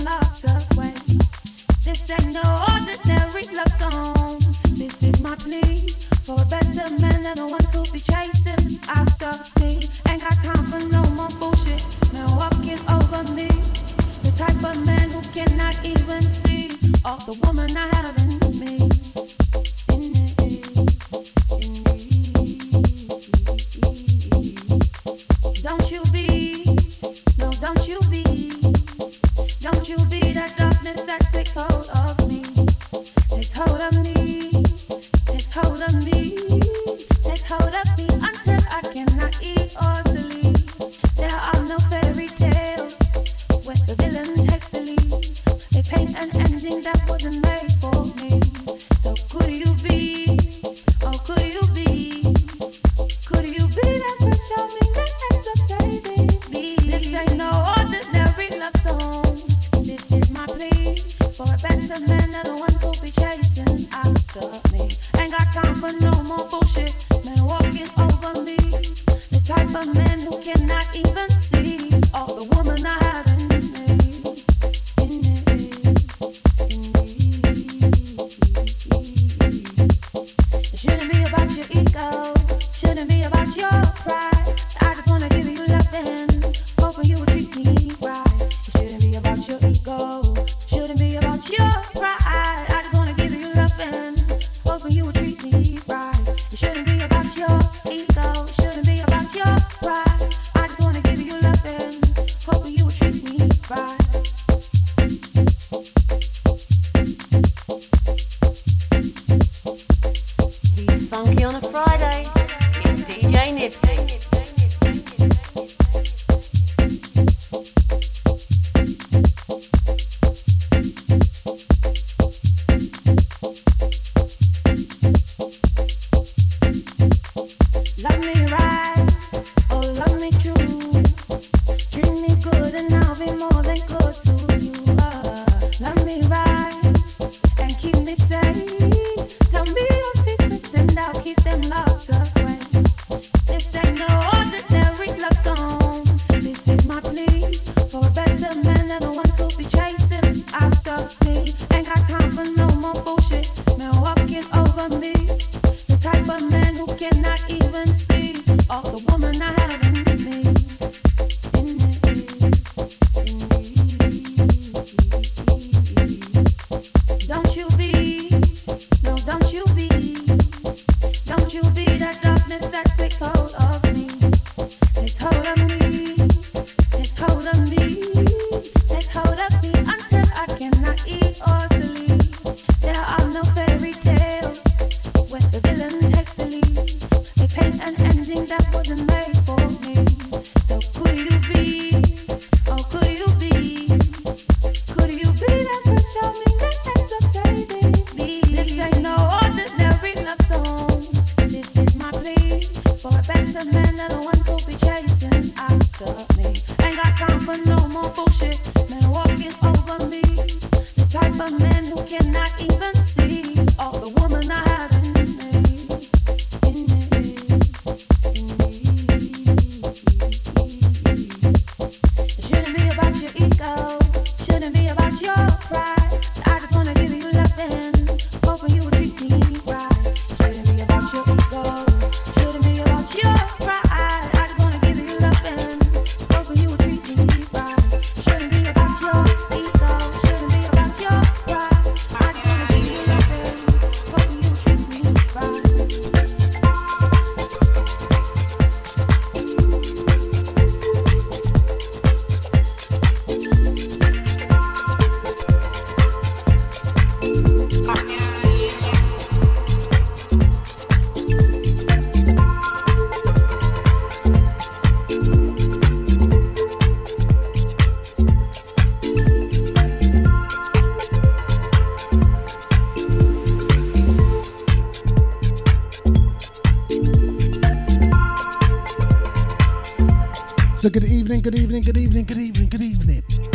na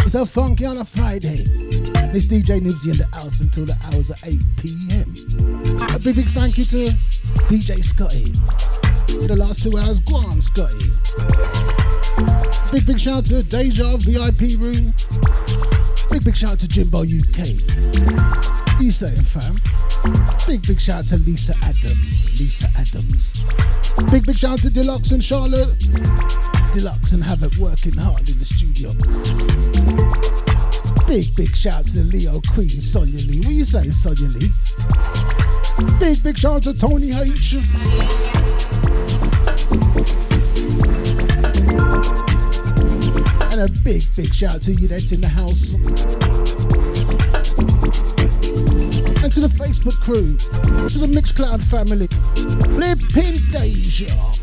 so funky on a Friday. It's DJ Nibbsy in the house until the hours of 8 p.m. A big, big thank you to DJ Scotty. For the last two hours, go on, Scotty. Big, big shout out to Deja VIP Room. Big, big shout out to Jimbo UK. You saying, fam? Big, big shout out to Lisa Adams. Lisa Adams. Big, big shout out to Deluxe and Charlotte. Deluxe and Havoc working hard in the studio. Big, big shout out to the Leo Queen, Sonia Lee. What you saying, Sonia Lee? Big, big shout out to Tony H. And a big, big shout out to you that's in the house. And to the Facebook crew, to the Mixcloud family, Flipping Deja.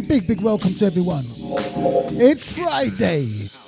Big, big welcome to everyone. It's Friday.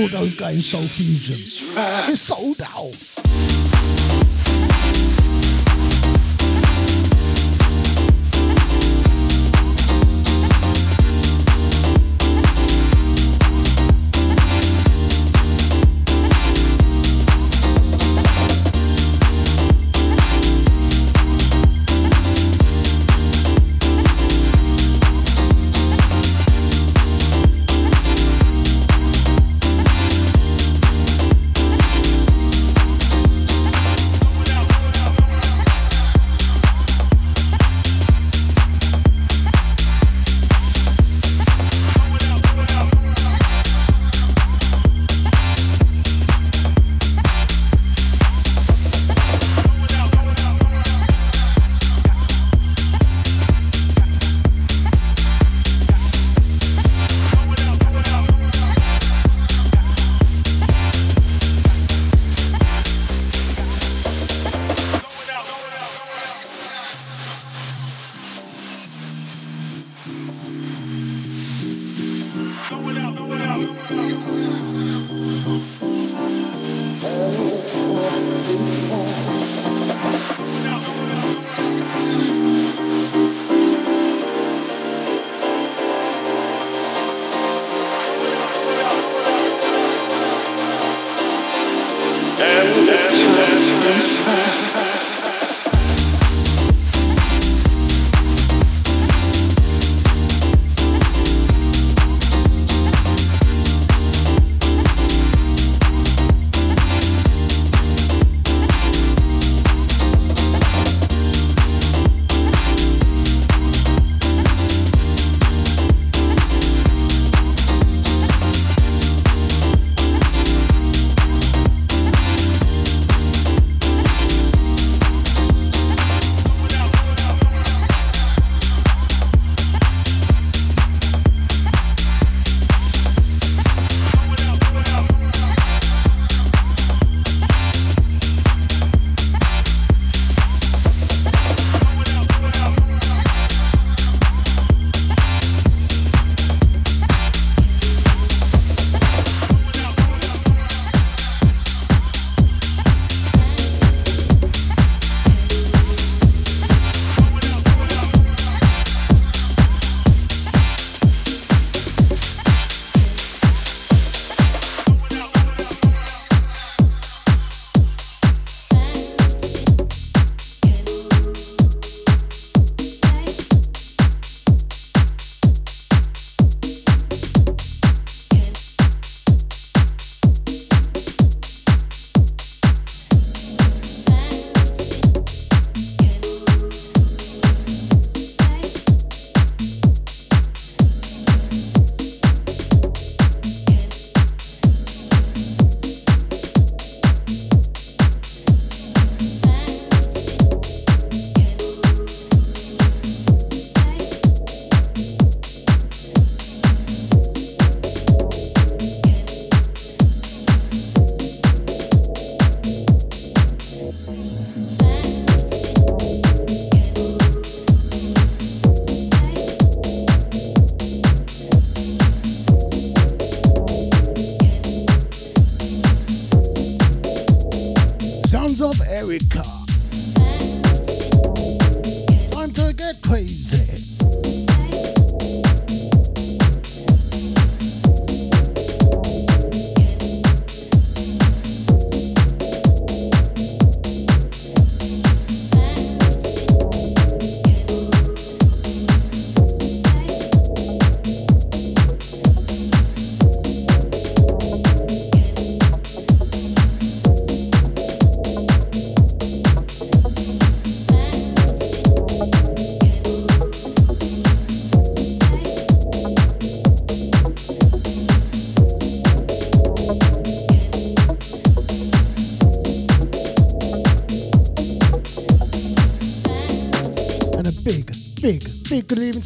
All those guys Soul Fusion. It's sold out.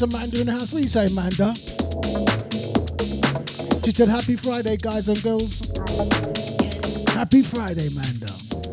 Manda in the house. What do you say, Manda? She said, Happy Friday, guys and girls. Happy Friday, Manda.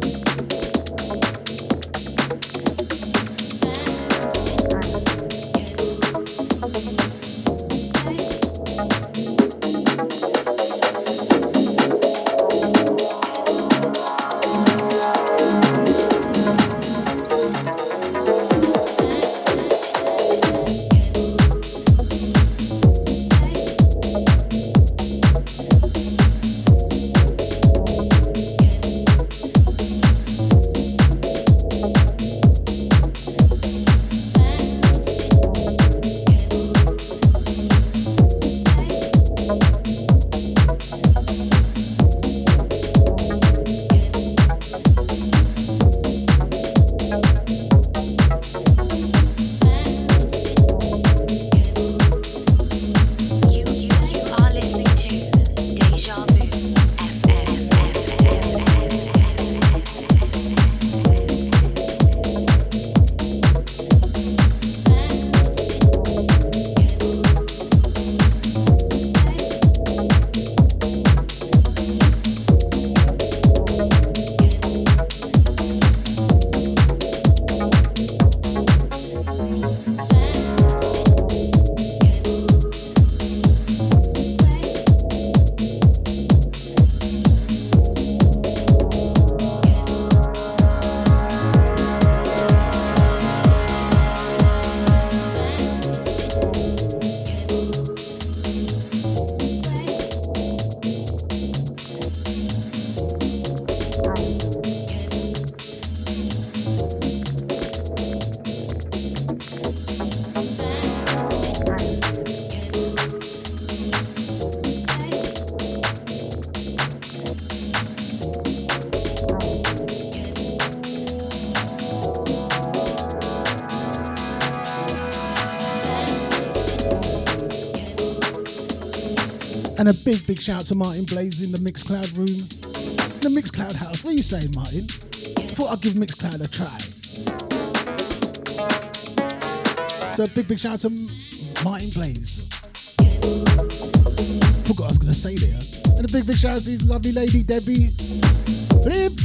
Big, big shout to Martin Blaze in the Mixcloud room. The Mixcloud house. What are you saying, Martin? Thought I'd give Mixcloud a try. So big, big shout out to Martin Blaze. Forgot I was gonna say there. And a big, big shout to his lovely lady Debbie. Flip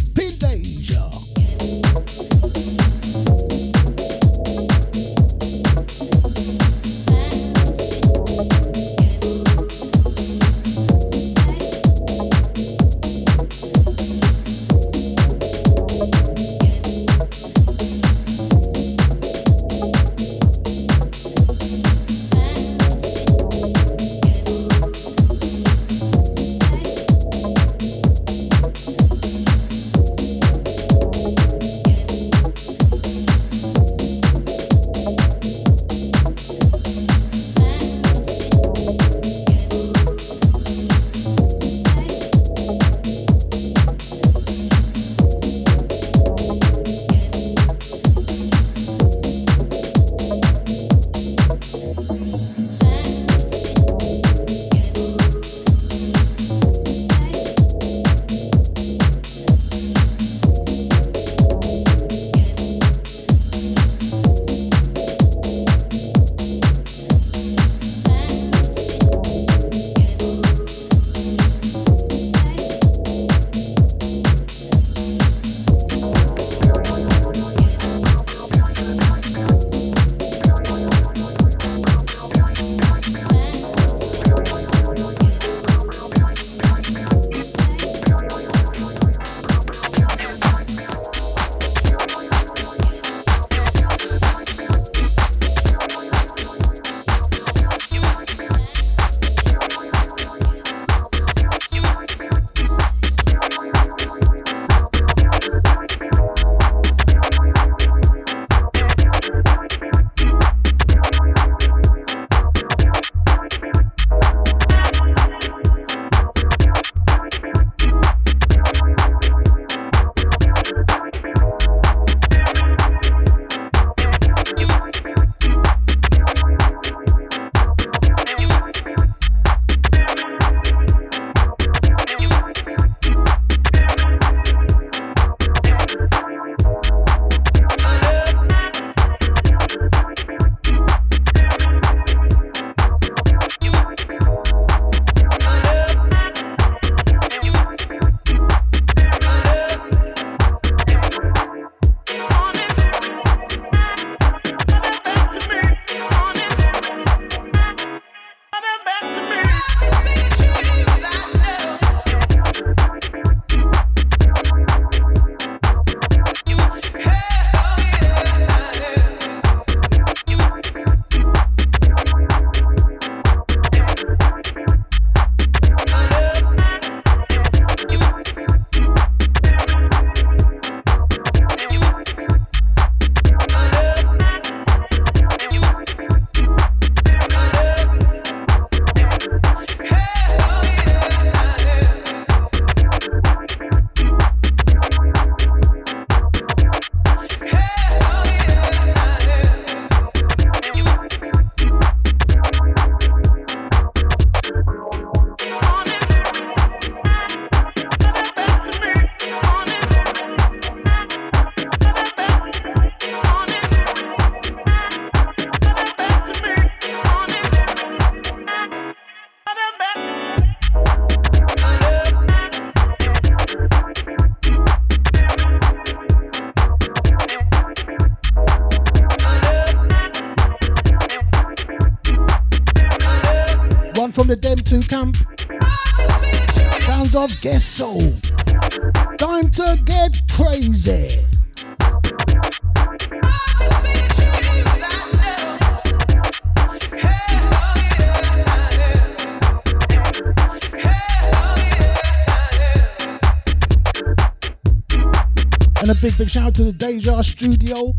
shout out to the Deja Studio.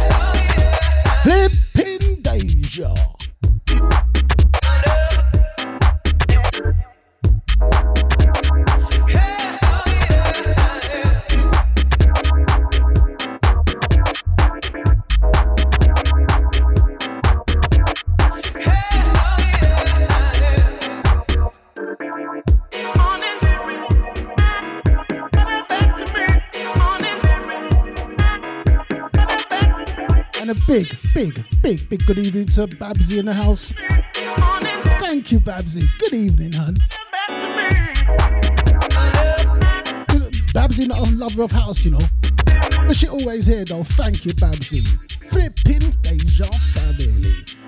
Oh Flipping Deja. Big, big, big, big good evening to Babsy in the house. Thank you, Babsy. Good evening, hun. Babsy not a lover of house, you know. But she always here though. Thank you, Babsy. Flipping Deja family.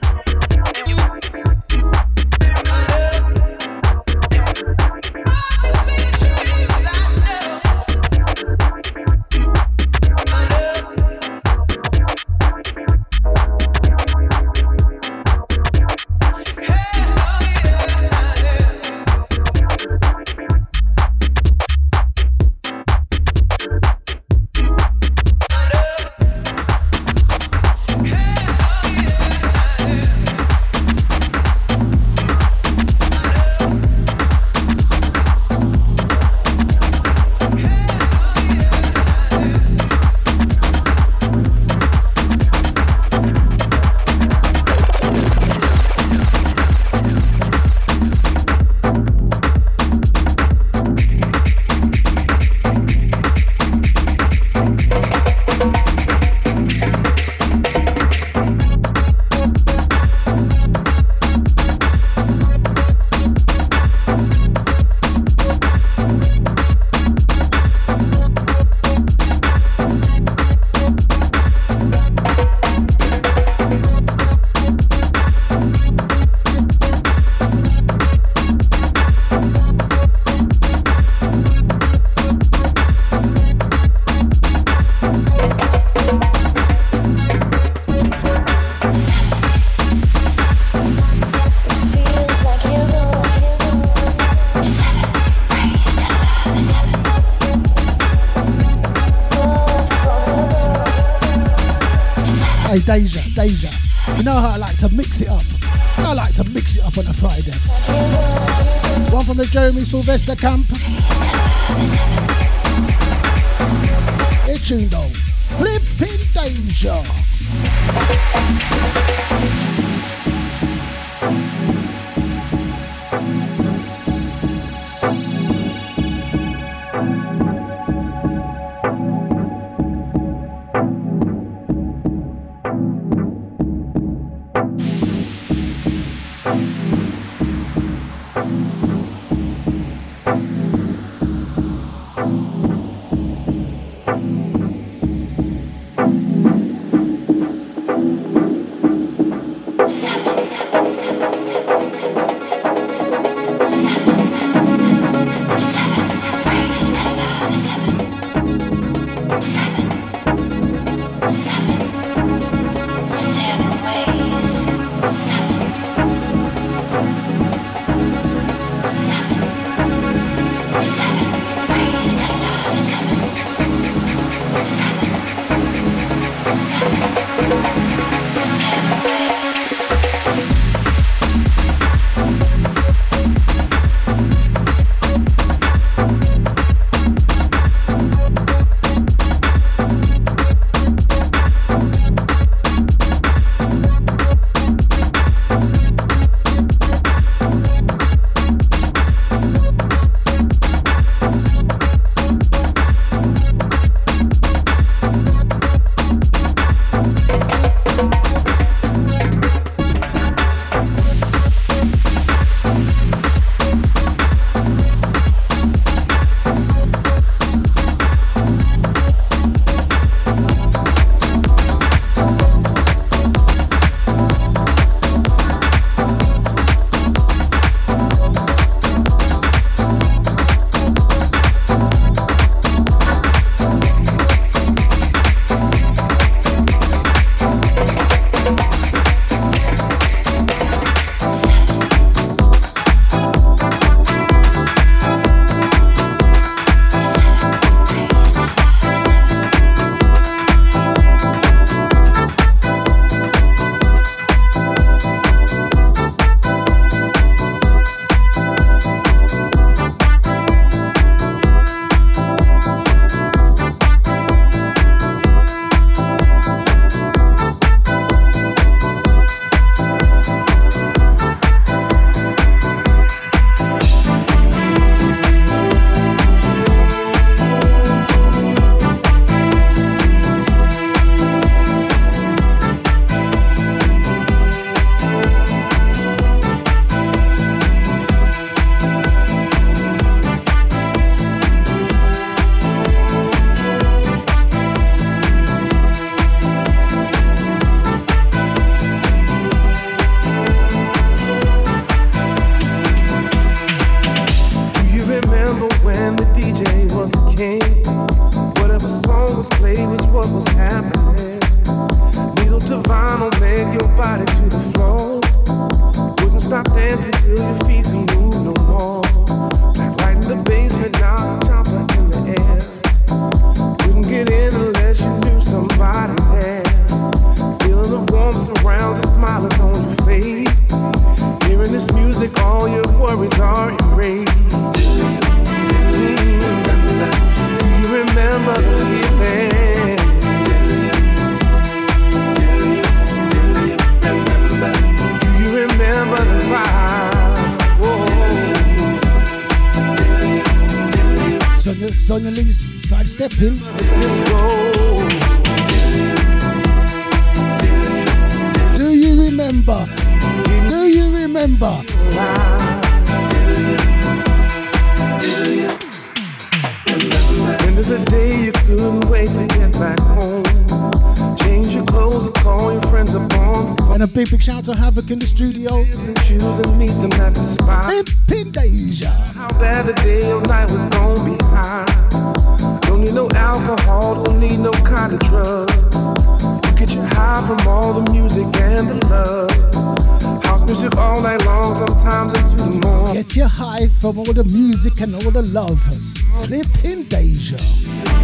Sylvester camp.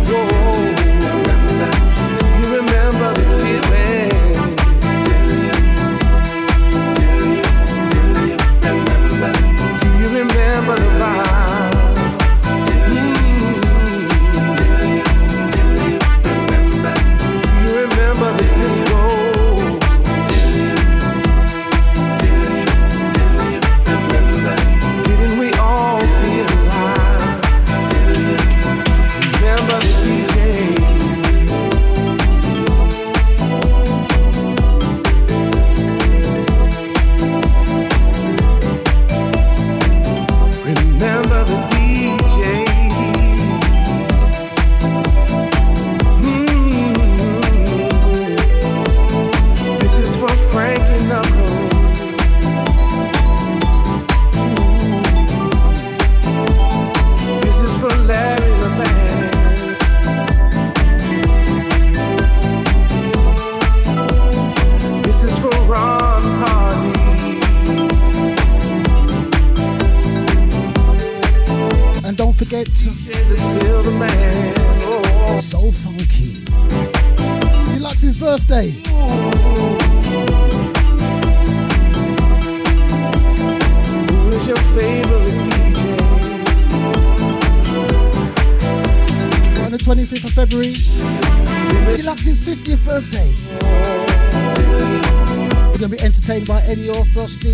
Whoa.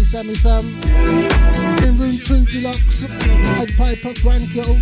Sammy Sam. In room two deluxe, Head Piper, Grand Girl,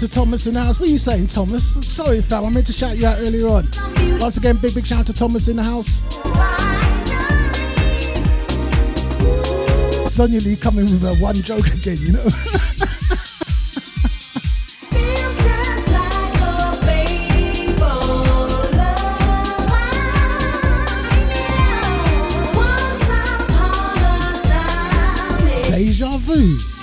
to Thomas in the house. What are you saying, Thomas? Sorry, fam. I meant to shout you out earlier on. Once again, big, big shout out to Thomas in the house. Sonia Lee coming with her one joke again, you know? Deja vu.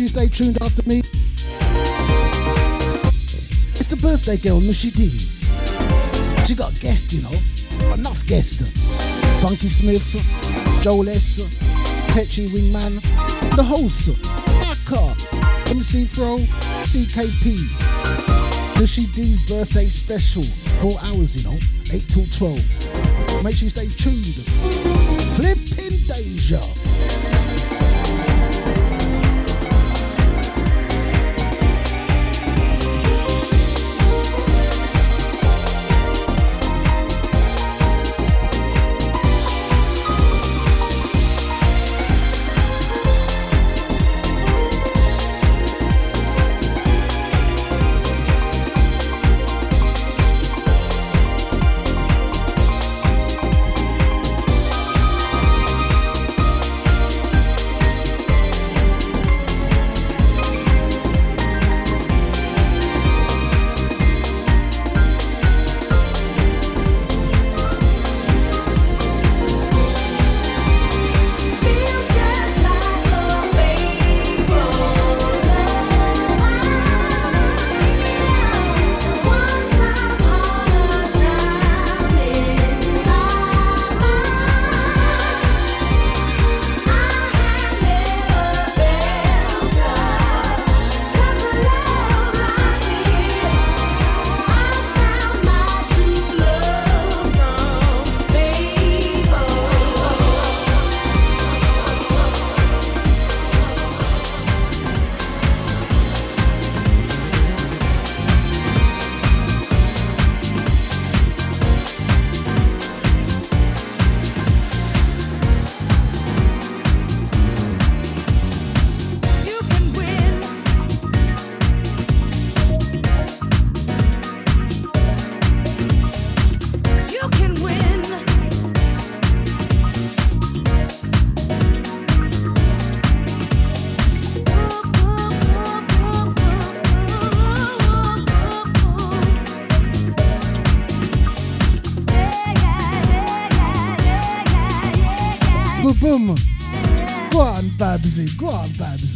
You stay tuned after me. It's the birthday girl, Nushi D. She got a guest, you know. Enough guests. Funky Smith, Joel S, Petchy Wingman, The Host, Aka, MC Fro, CKP. Nushi D's birthday special. Four hours, you know. 8 till 12. Make sure you stay tuned. Flipping Deja. Babsy.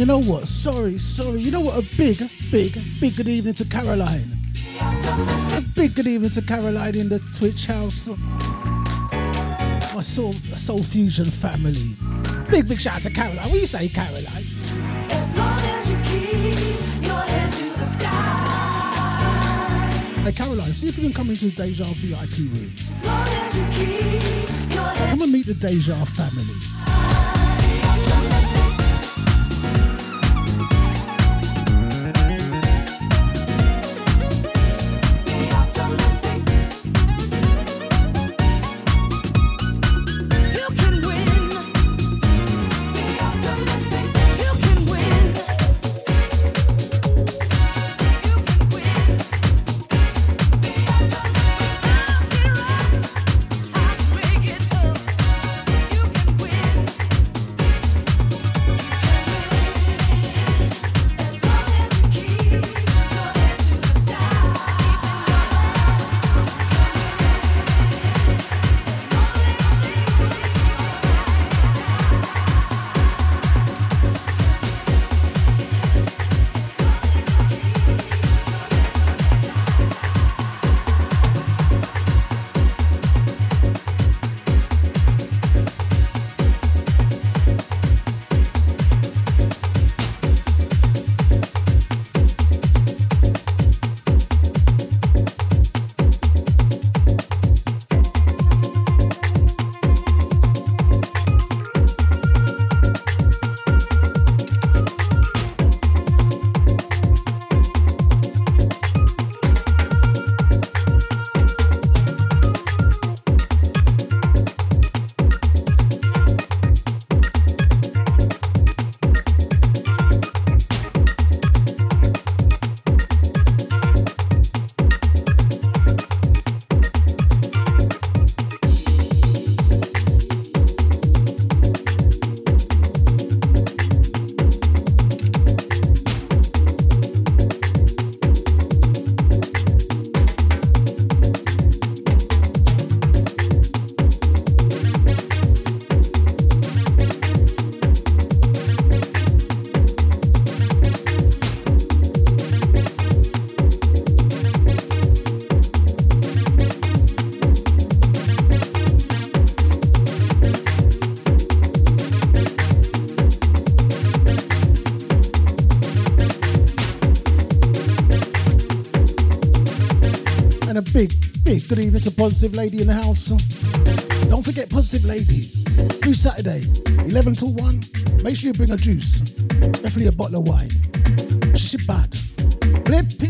You know what? Sorry, sorry. You know what? A big, big, big good evening to Caroline. A big good evening to Caroline in the Twitch house. My soul, soul fusion family. Big, big shout out to Caroline. What do you say, Caroline? As long as you keep your head to the sky. Hey, Caroline, see if you can come into the Deja VIP room. Come and meet the Deja family. Positive Lady in the house. Don't forget Positive Lady. This Saturday, 11 till 1. Make sure you bring a juice. Definitely a bottle of wine. She's bad. Flipping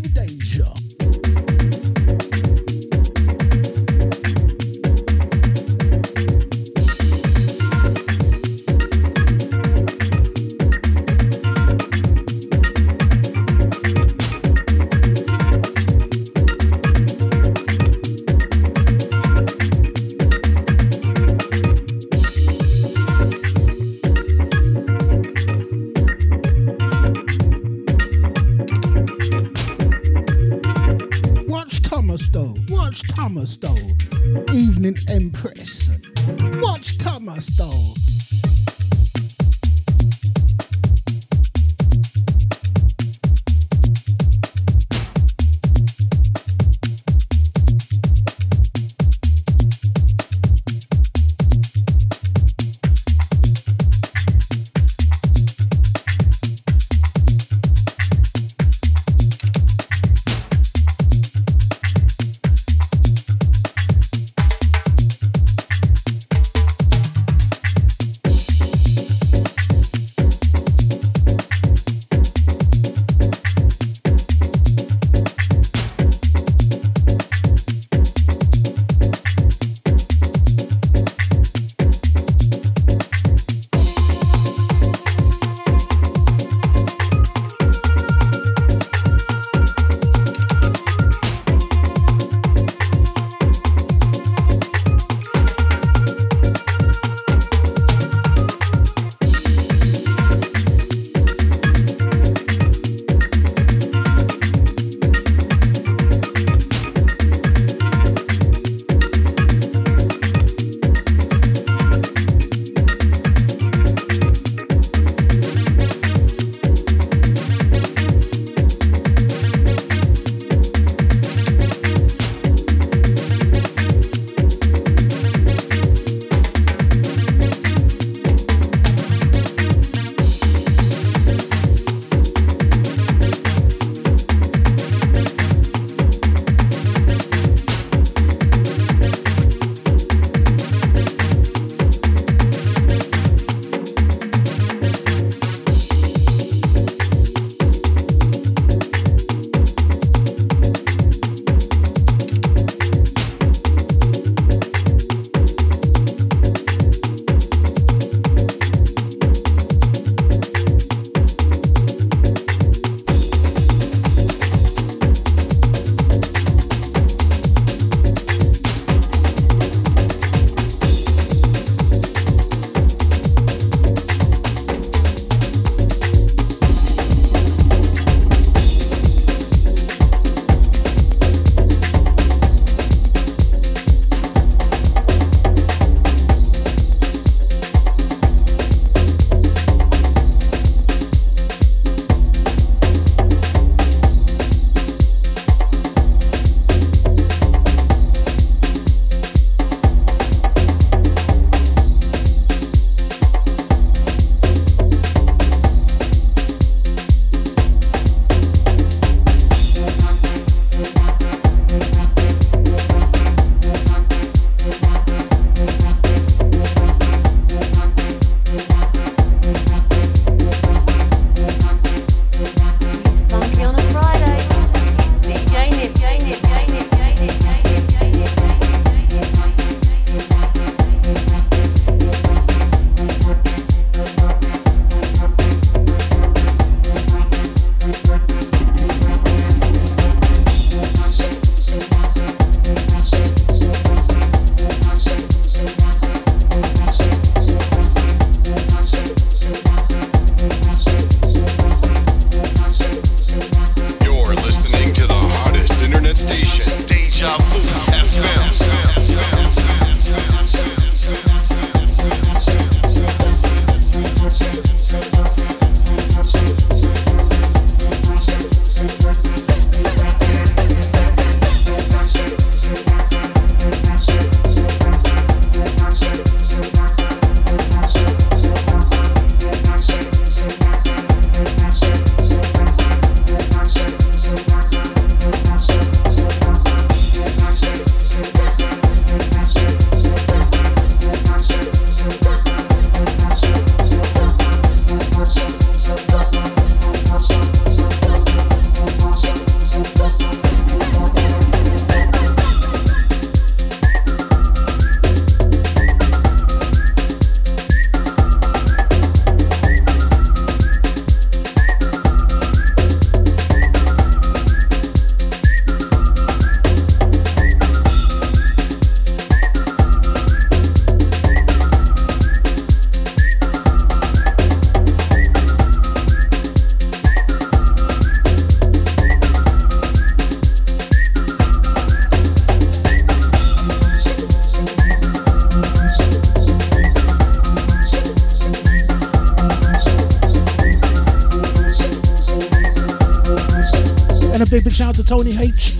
Tony H.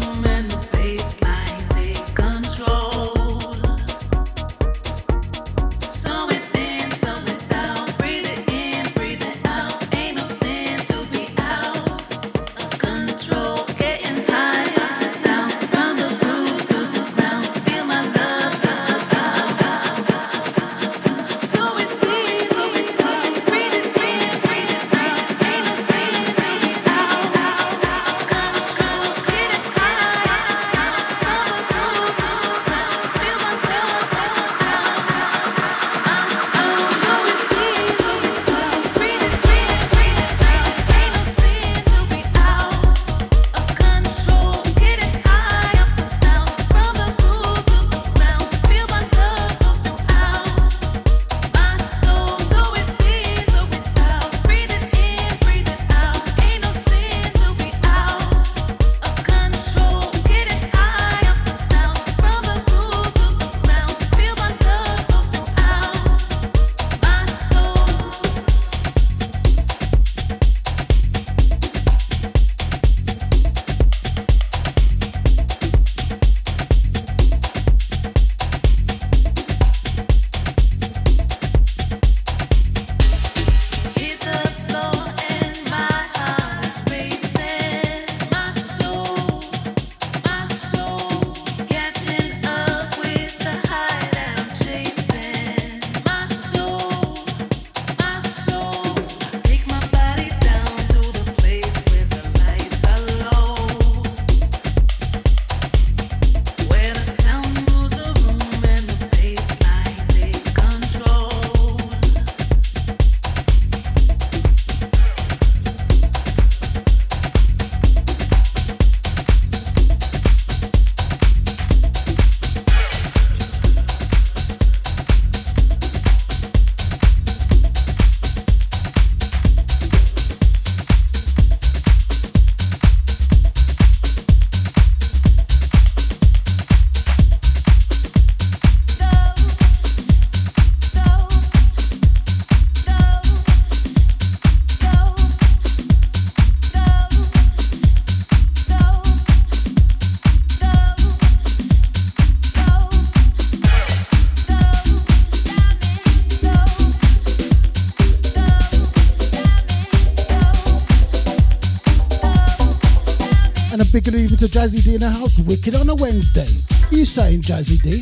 to Jazzy D in the house. Wicked on a Wednesday. You saying Jazzy D?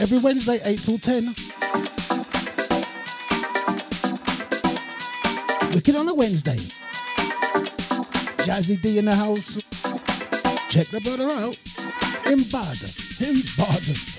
Every Wednesday, 8 till 10. Wicked on a Wednesday. Jazzy D in the house. Check the brother out. In Baden. In Baden.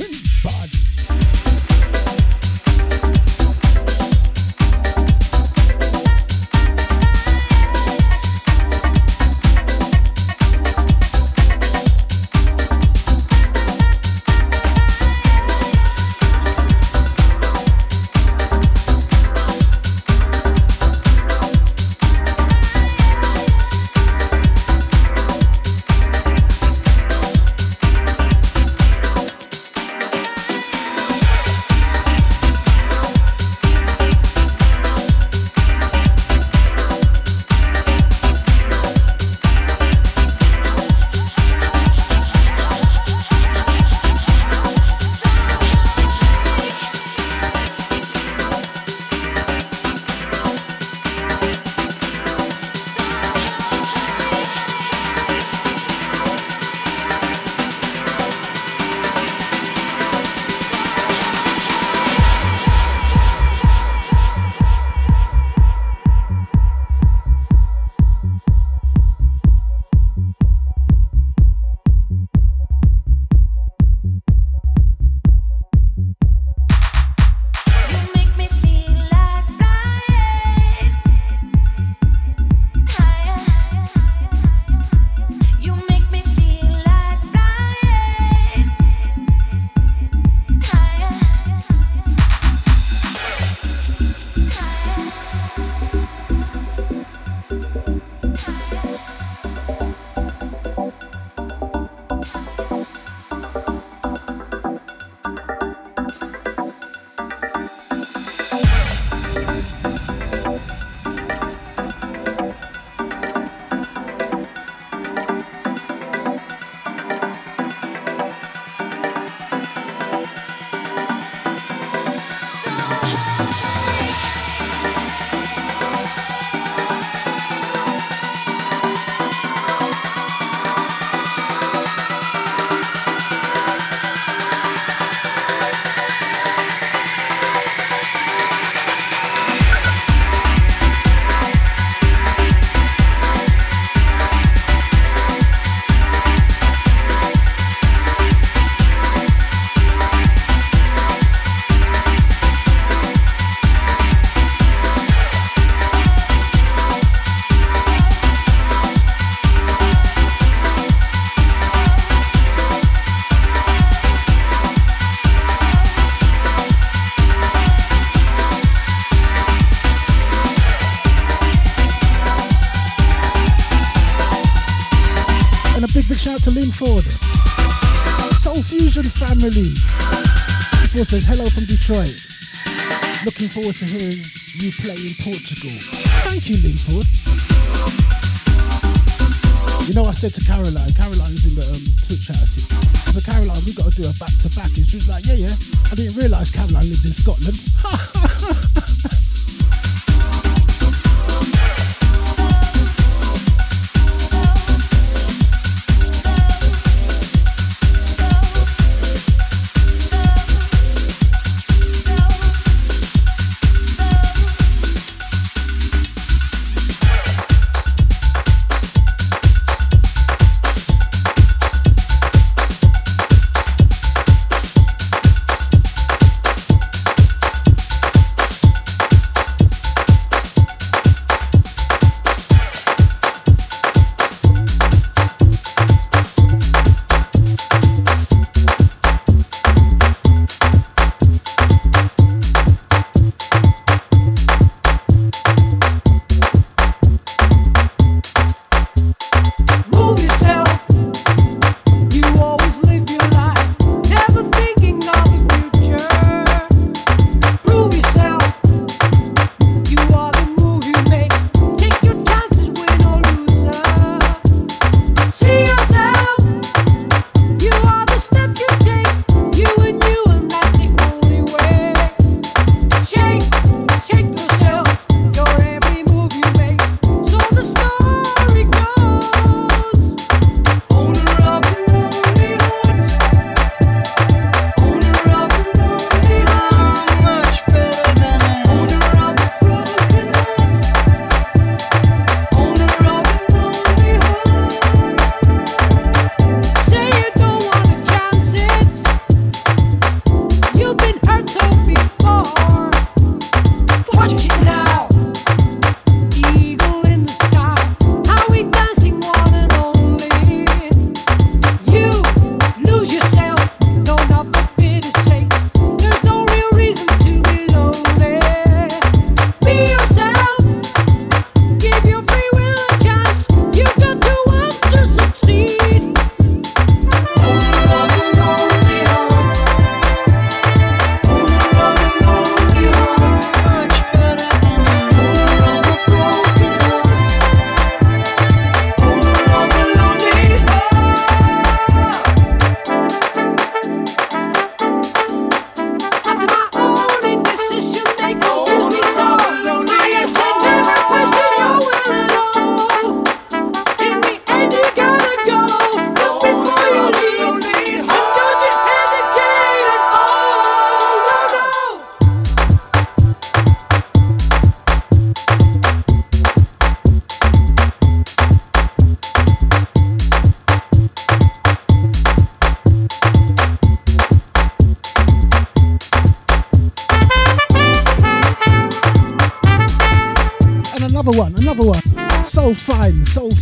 To hearing you play in Portugal. Thank you, Leaford. You know, I said to Caroline, Caroline's in the um, Twitch house. So Caroline, we got to do a back to back. And she was like, yeah, yeah. I didn't realise Caroline lives in Scotland.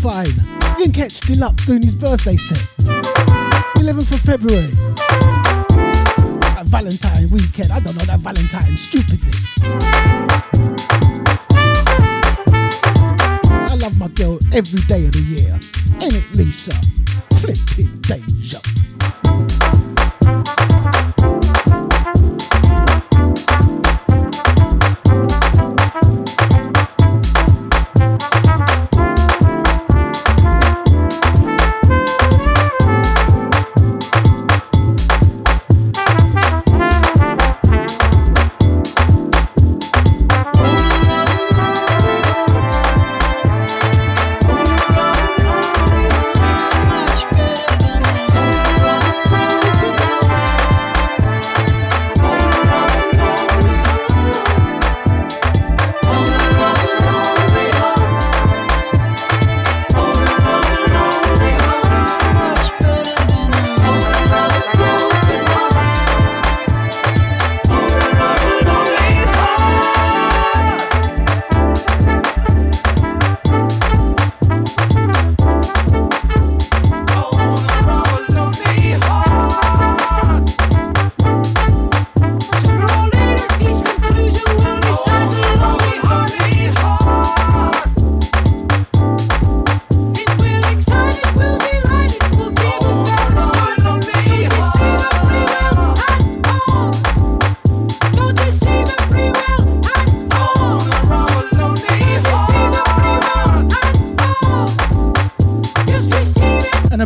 Fine. You can catch Deluxe doing his birthday set. 11th of February. Valentine weekend. I don't know that Valentine stupidness. I love my girl every day of the year. Ain't it, Lisa?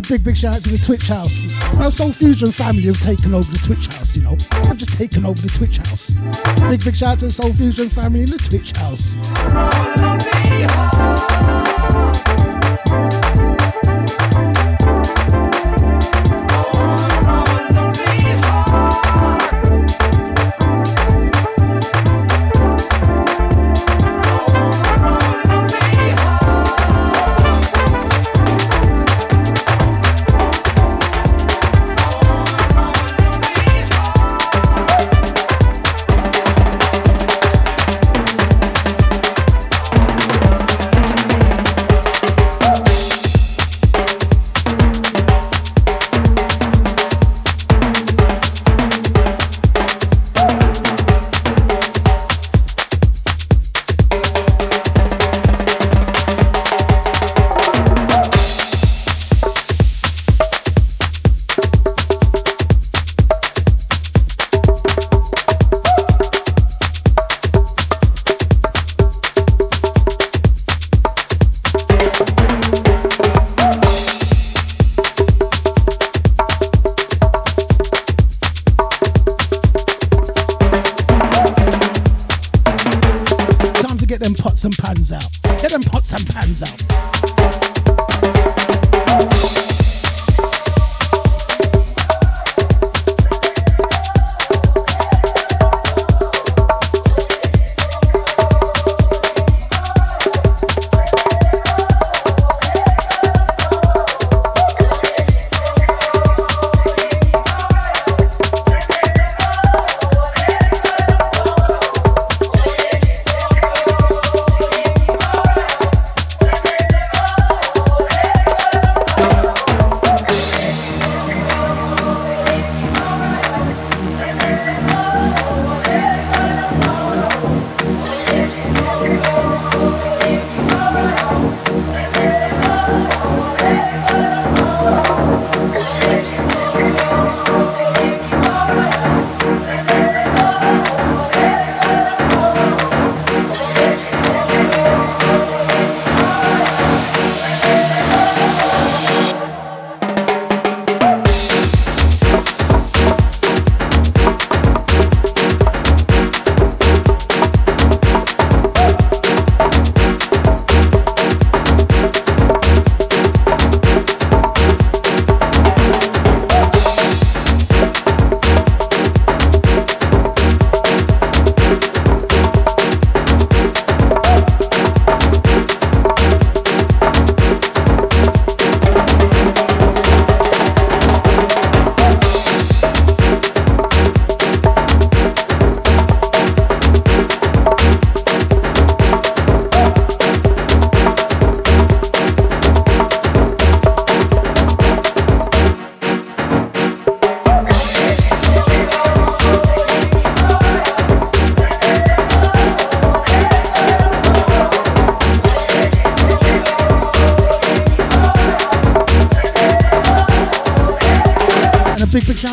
Shout out to the Twitch house. Our Soul Fusion family have taken over the Twitch house, you know. I've just taken over the Twitch house. Big, big shout out to the Soul Fusion family in the Twitch house.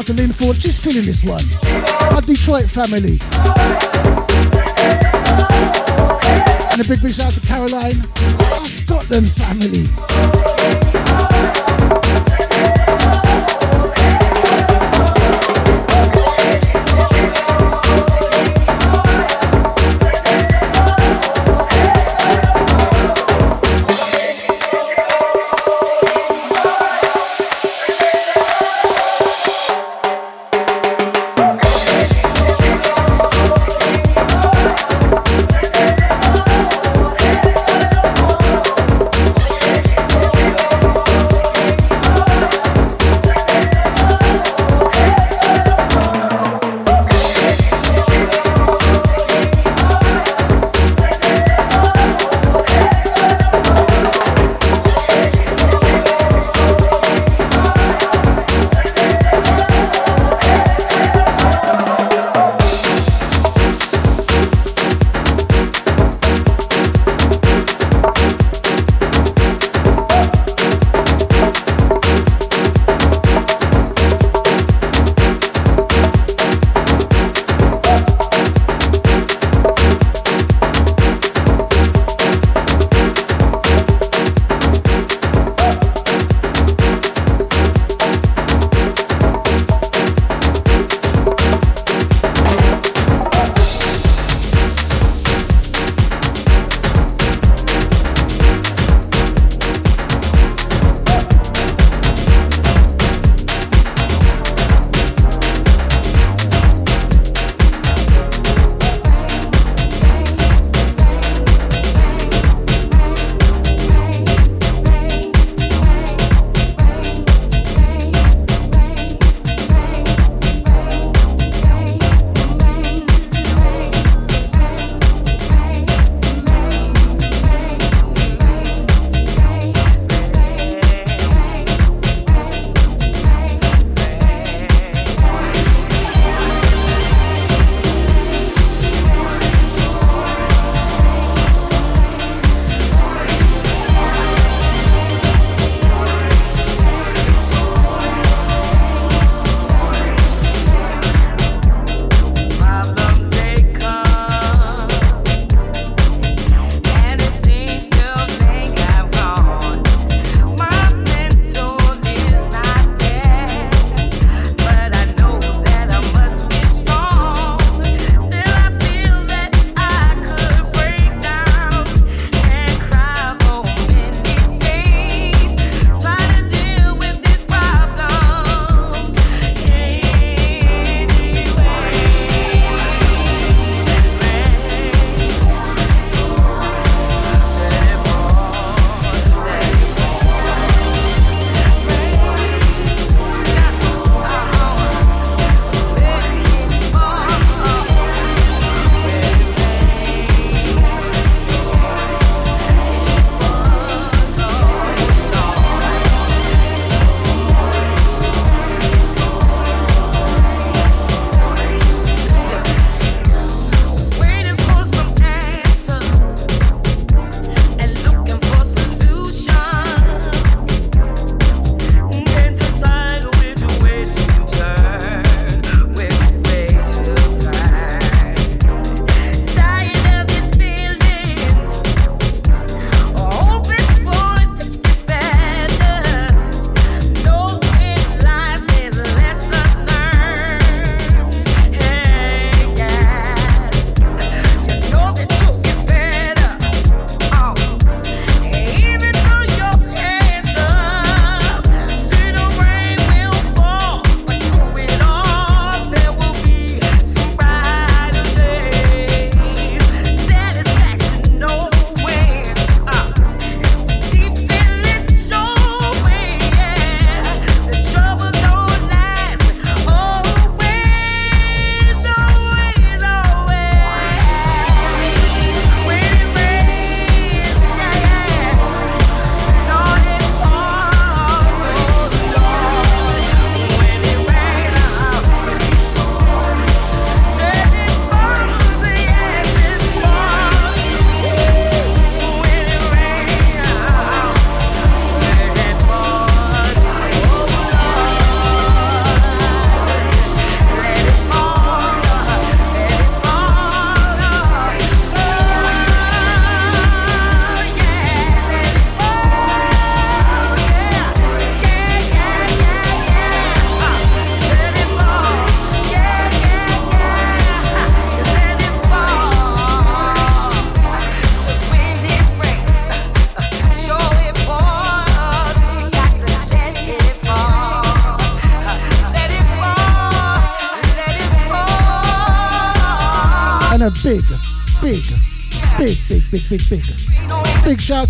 To Lynn Ford. She's feeling this one. Our Detroit family. And a big, big shout out to Caroline. Our Scotland family.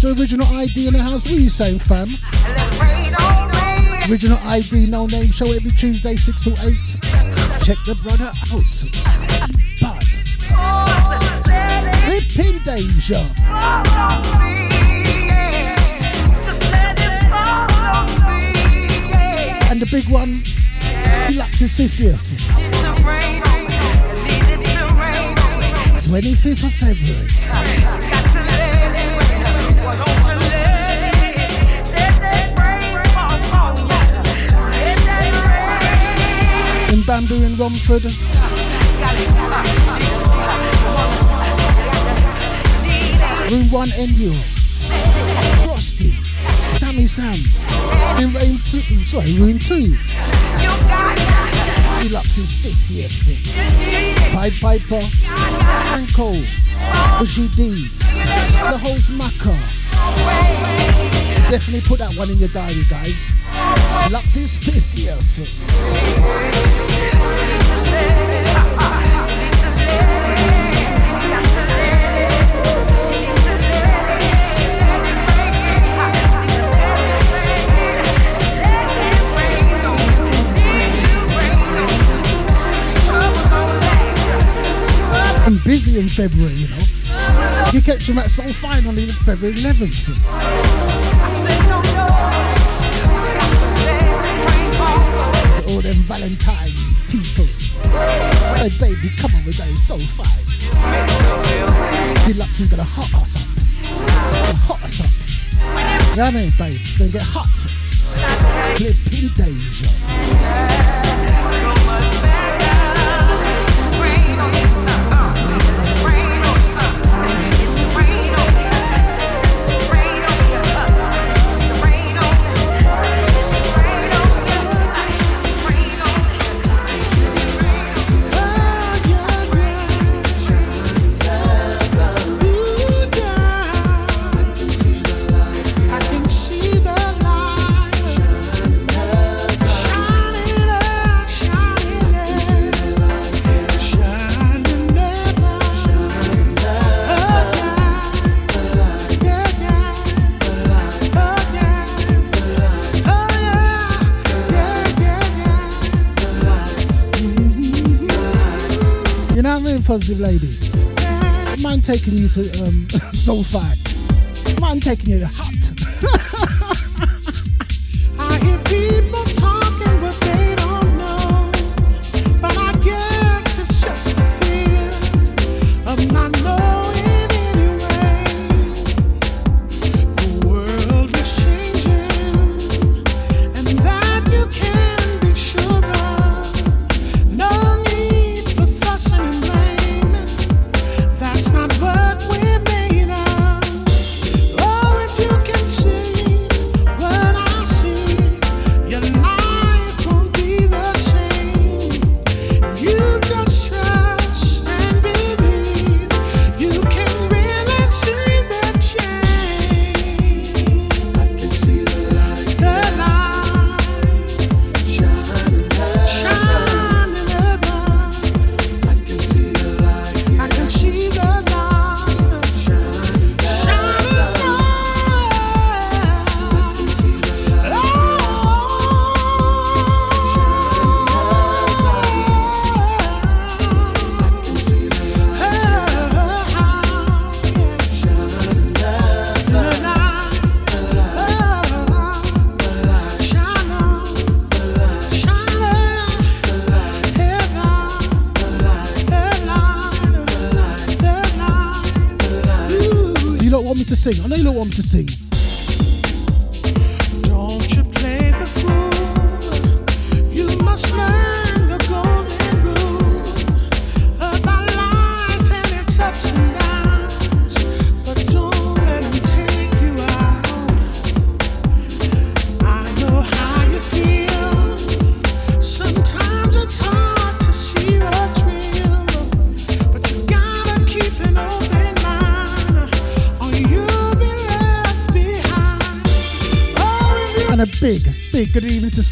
To Original ID in the house. What are you saying, fam? Original ID, no name show every Tuesday, 6 to 8. Check the brother out. Bud. Flipping danger. And the big one, Deluxe's 50th. 25th of February. Bamboo in Romford. Room 1 NU. Frosty. Sammy Sam. In room 2. Sorry, room 2. Deluxe's 50th. Pied Piper. Franco. Bushy D. The host Maka. Definitely put that one in your diary, guys. Deluxe's 50th. I'm busy in February, you know. You catch them at Soul Fine on February 11th. All them Valentine people. Hey baby, come on, we're going fine. Deluxe is gonna hot us up. Gonna hot us up. You know what I mean, babe? Gonna get hot. Flipping danger. Positive lady? Man taking you to um, soul fight. Man taking you to hot.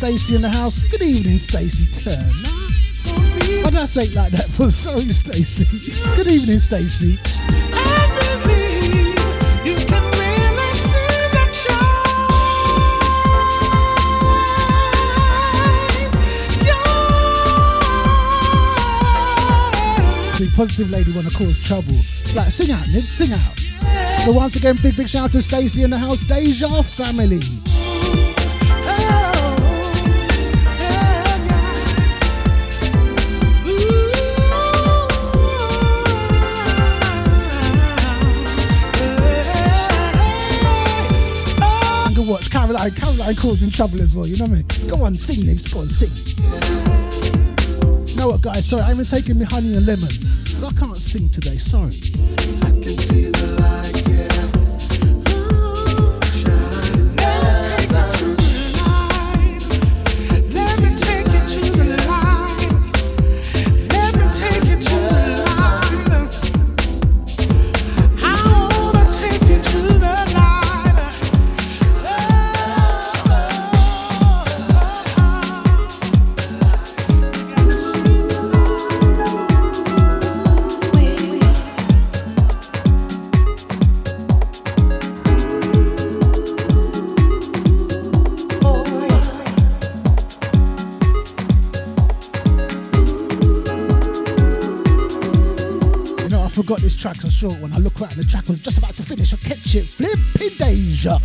to Stacey in the house. Good evening, Stacy Turner. I did I say it like that for? Sorry, Stacy. Good evening, Stacy. Positive lady wanna cause trouble. Like, sing out, Nick, sing out. So once again, big big shout out to Stacy in the house, Deja family. Trouble as well, you know what I mean? Go on, sing, Nick, go on, sing. You know what, guys? Sorry, I'm even taking me honey and lemon. I can't sing today, sorry. Short one. I look right and the track was just about to finish. I catch it. Flipping Deja.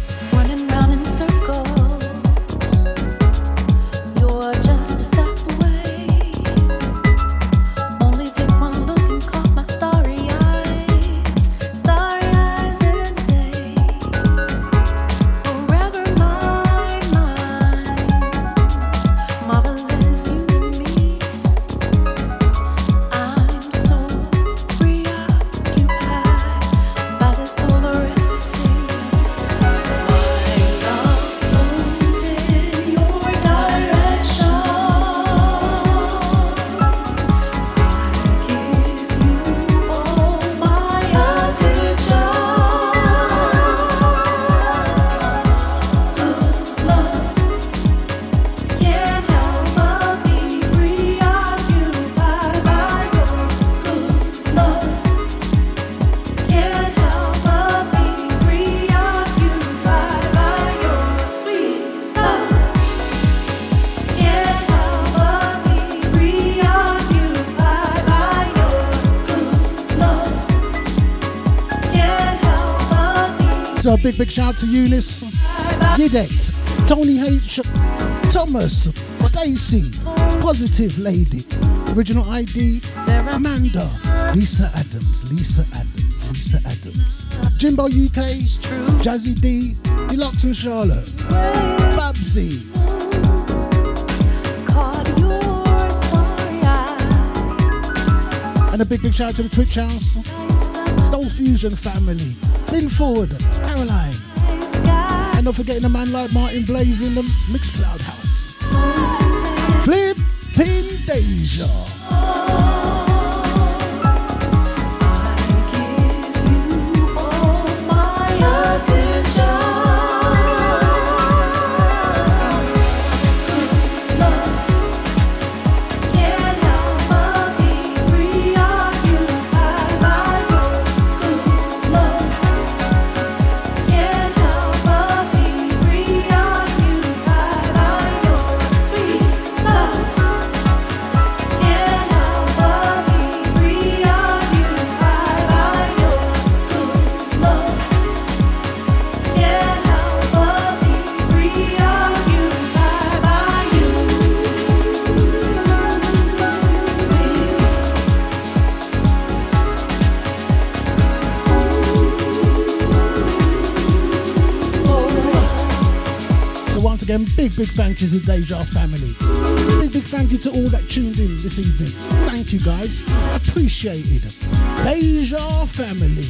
Big, shout to Eunice, Yidet, Tony H, Thomas, Stacy, Positive Lady, Original ID, Amanda, Lisa Adams, Lisa Adams, Lisa Adams, Jimbo UK, Jazzy D, Deluxe and Charlotte, Babsy, and a big, big shout to the Twitch house, Soul Fusion family, Lynn Ford, Caroline, and not forgetting a man like Martin Blaze in the Mixcloud house. Flipping Deja. Again, big, big thank you to the Deja family. Big, big thank you to all that tuned in this evening. Thank you guys. Appreciated. Deja family.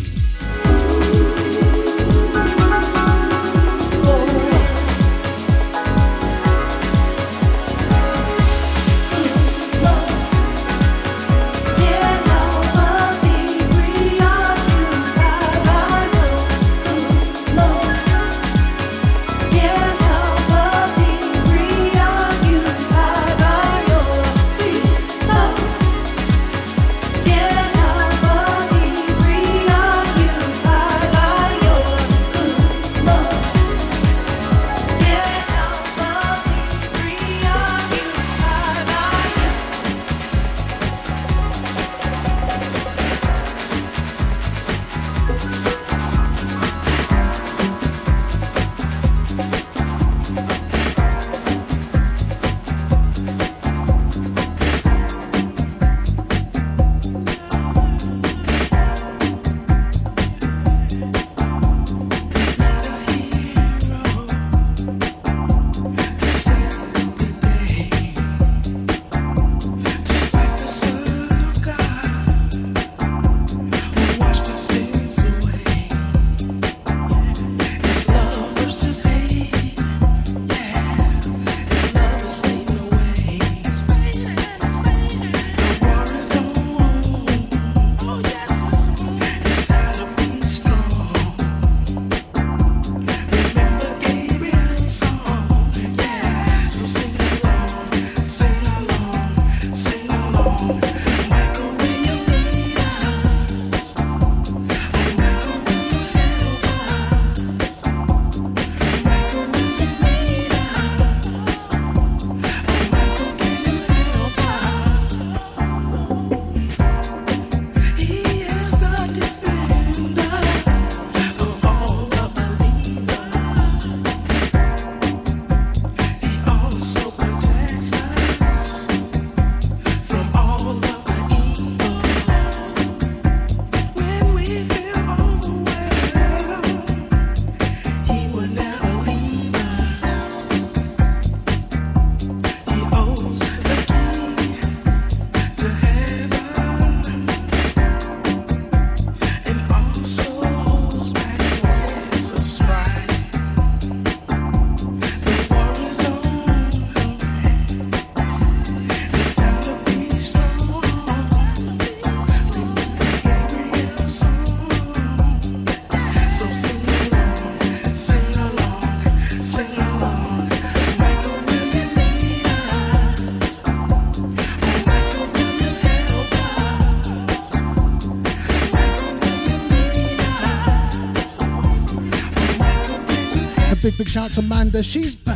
Shout to Manda. She's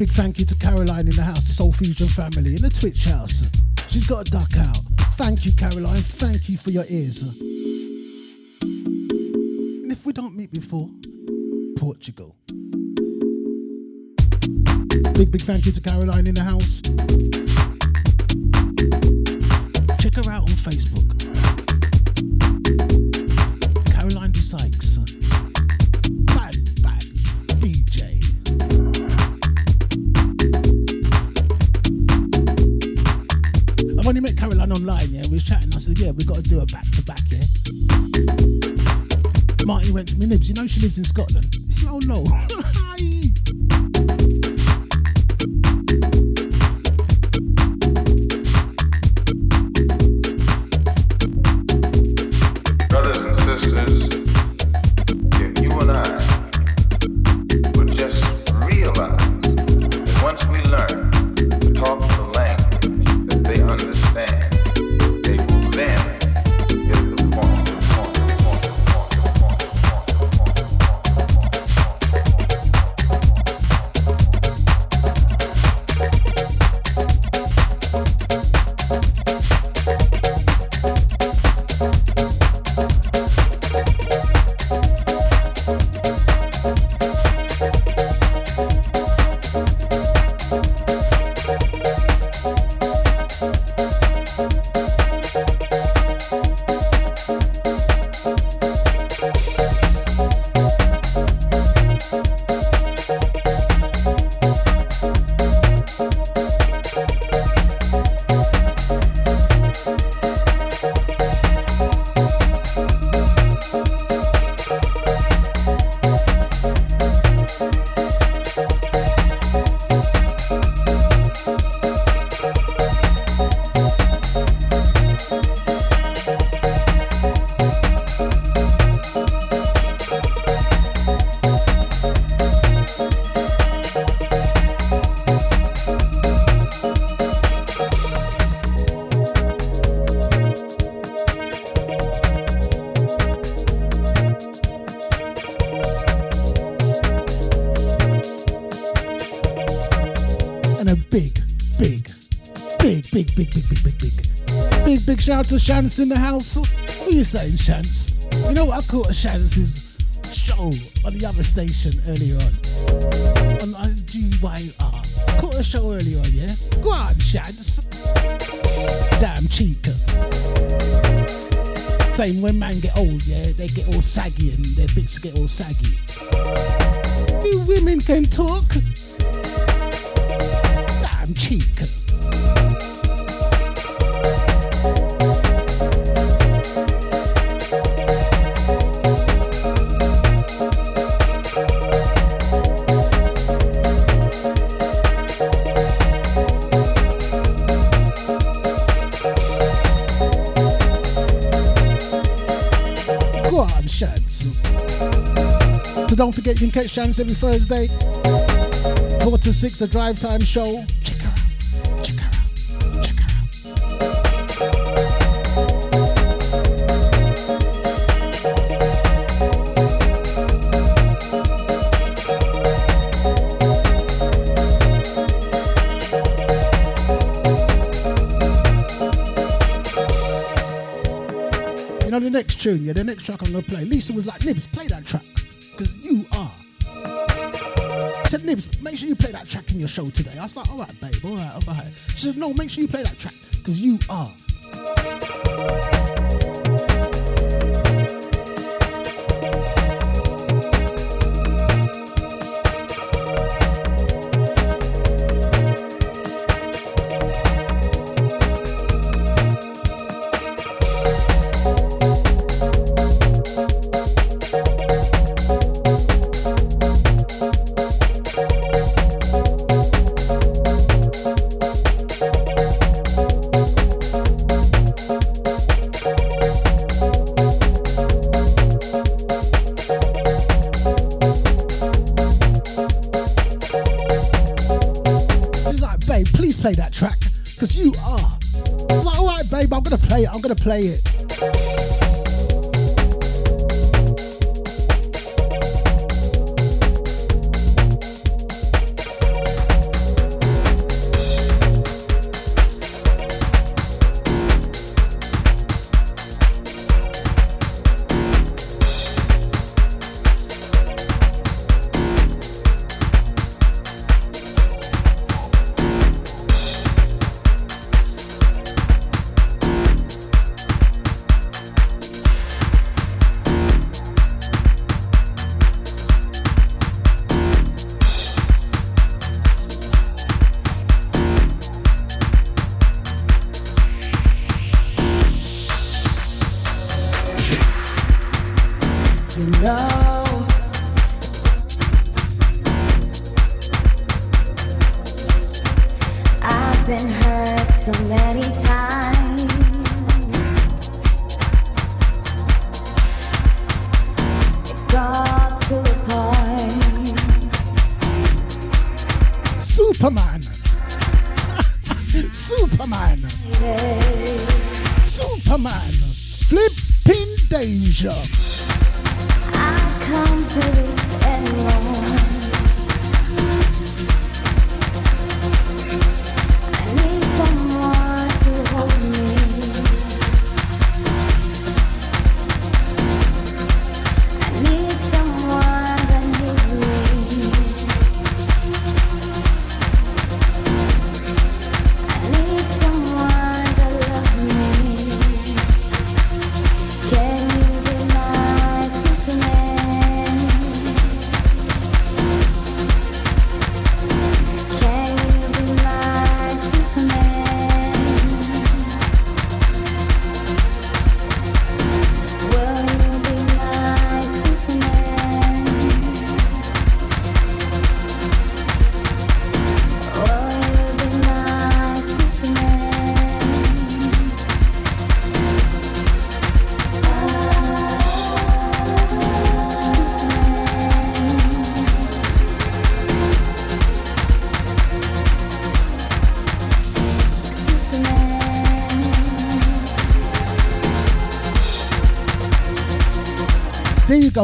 big, thank you to Caroline in the house, the Soul Fusion family, in the Twitch house. She's got a duck out. Thank you, Caroline. Thank you for your ears. And if we don't meet before, Portugal. Big, big thank you to Caroline in the house. Check her out Marty went to me, Nibs, you know she lives in Scotland. He said, oh no. Shout out to Shance in the house. What are you saying, Shance? You know what I caught Shance's show on the other station earlier on on uh, GYR. Caught a show earlier on, yeah. Go on, Shance. Damn cheek. Same when man get old, yeah, they get all saggy and their bits get all saggy. You women can talk. Damn cheek. Don't forget you can catch Shance every Thursday. 4 to 6, the drive time show. Check her out. Check her out. Check her out. You know the next tune, yeah, the next track I'm gonna play. Lisa was like, Nibs, play show today. I was like, alright, babe, alright, alright. She said, no, make sure you play that track. Because you are. Play it.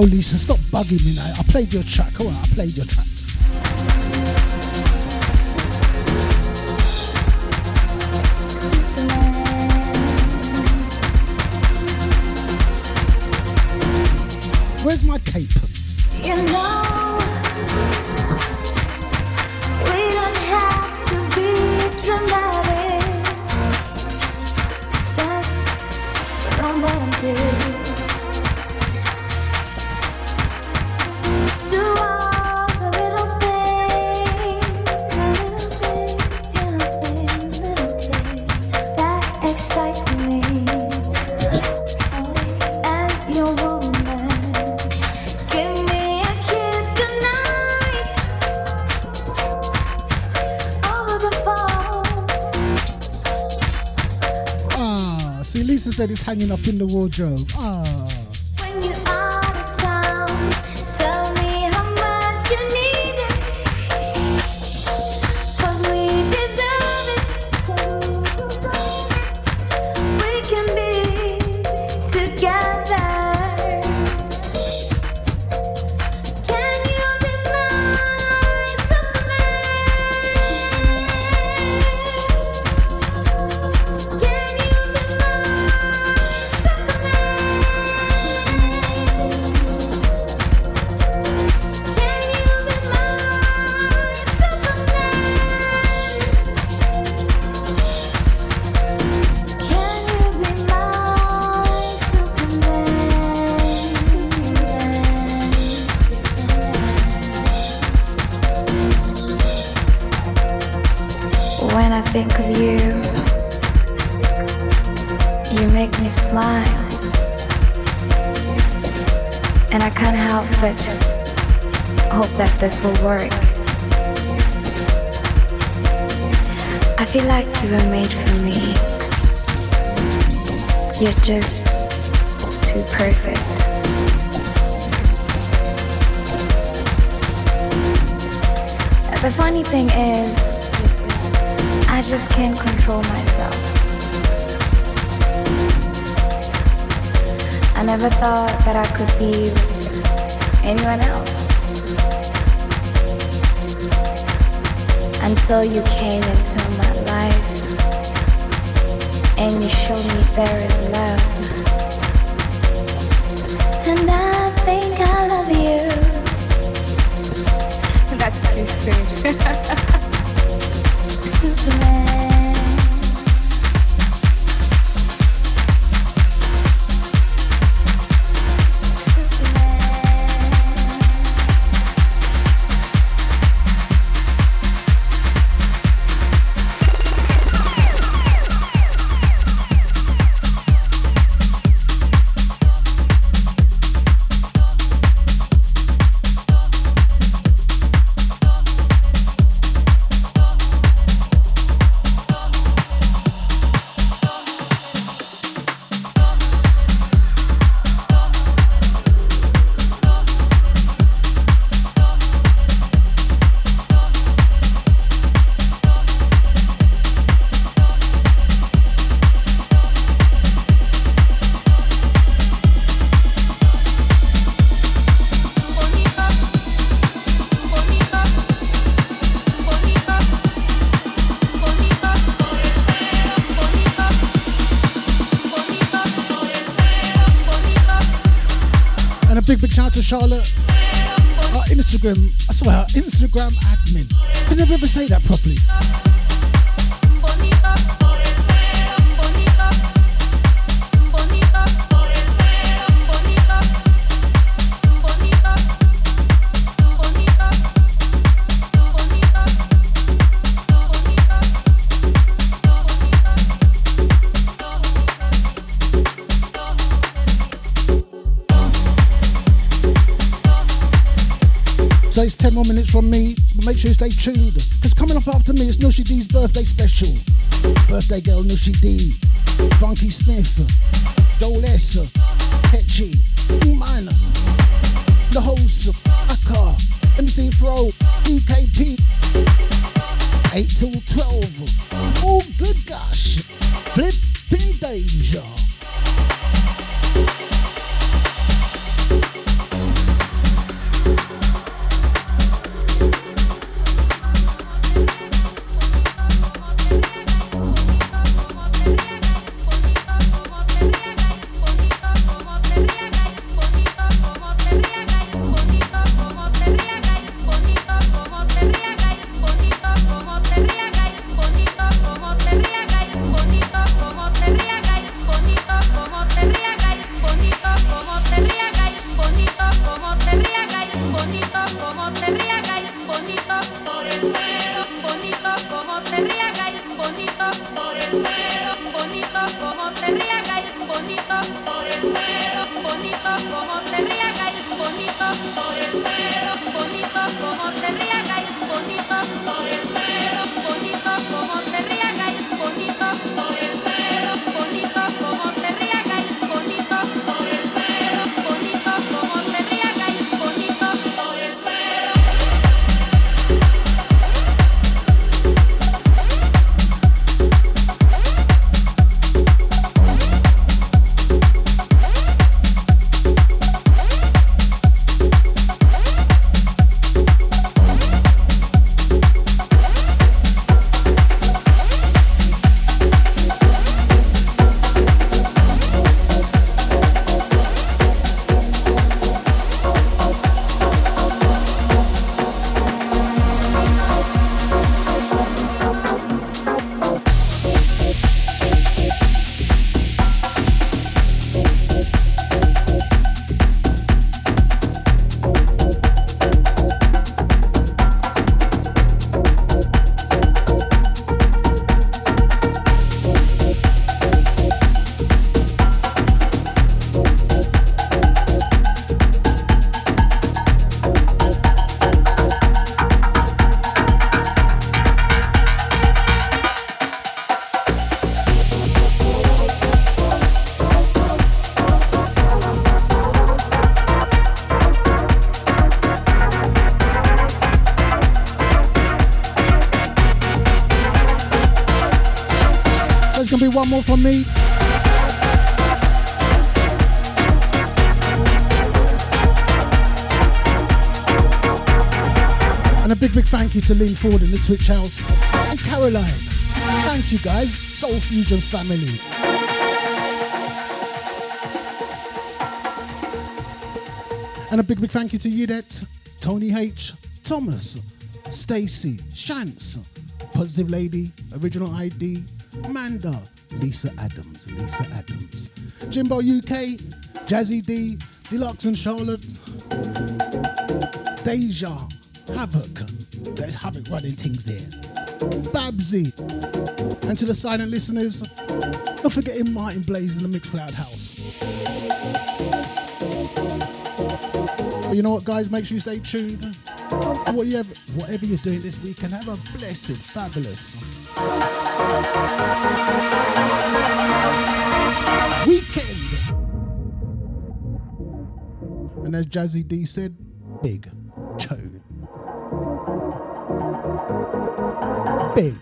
Go, Lisa. Stop bugging me now. I played your track. All right, I played your track. Said it's hanging up in the wardrobe. Ah. Charlotte. Our Instagram, I swear, our Instagram It's 10 more minutes from me. So make sure you stay tuned. Because coming up after me, it's Nushi D's birthday special. Birthday girl Nushi D. Funky Smith. Joel S. Hetchy. Minor. The host. Akka. MC Fro. EKP. 8 till 12. Oh, good gosh. Flipping danger. One more from me. And a big, big thank you to Lynn Ford in the Twitch house and Caroline. Thank you guys, Soul Fusion family. And a big, big thank you to Yudet, Tony H, Thomas, Stacy, Shance, Positive Lady, Original ID, Manda, Lisa Adams, Lisa Adams, Jimbo UK, Jazzy D, Deluxe and Charlotte, Deja, Havoc, there's Havoc running things there, Babsy, and to the silent listeners, not forgetting Martin Blaze in the Mixcloud house. But you know what, guys? Make sure you stay tuned. Whatever, whatever you're doing this weekend, have a blessed, fabulous weekend. And as Jazzy D said, big tune. Big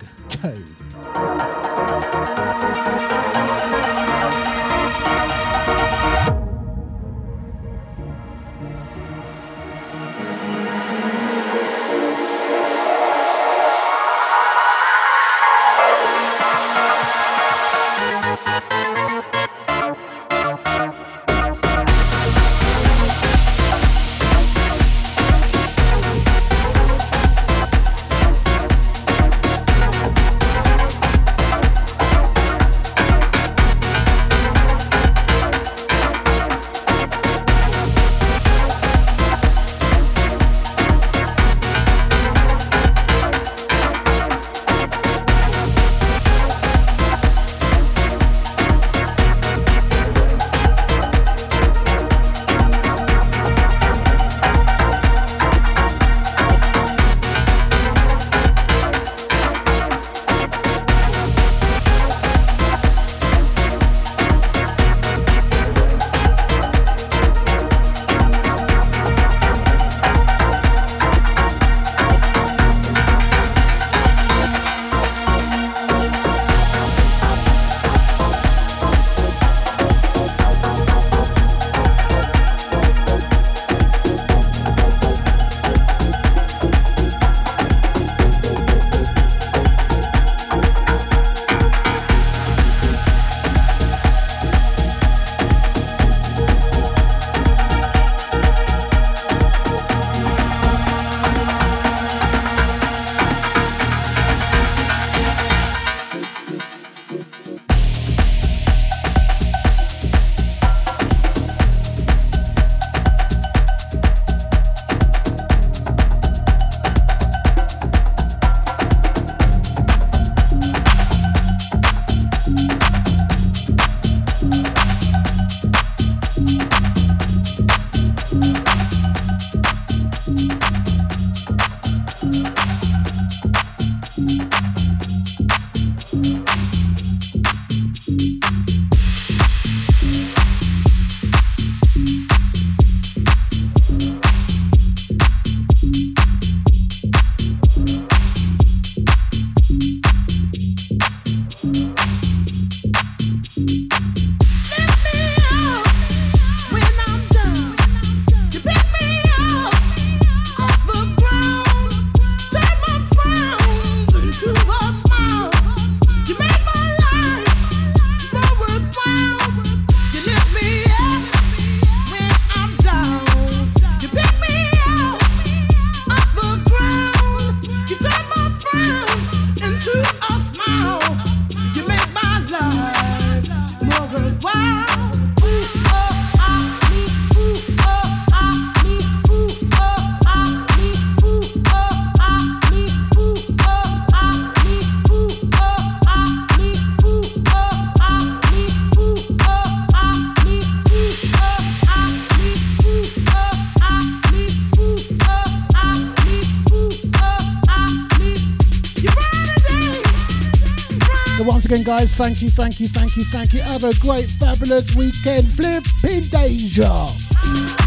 Again, guys, thank you, thank you, thank you, thank you. Have a great, fabulous weekend. Flipping Deja.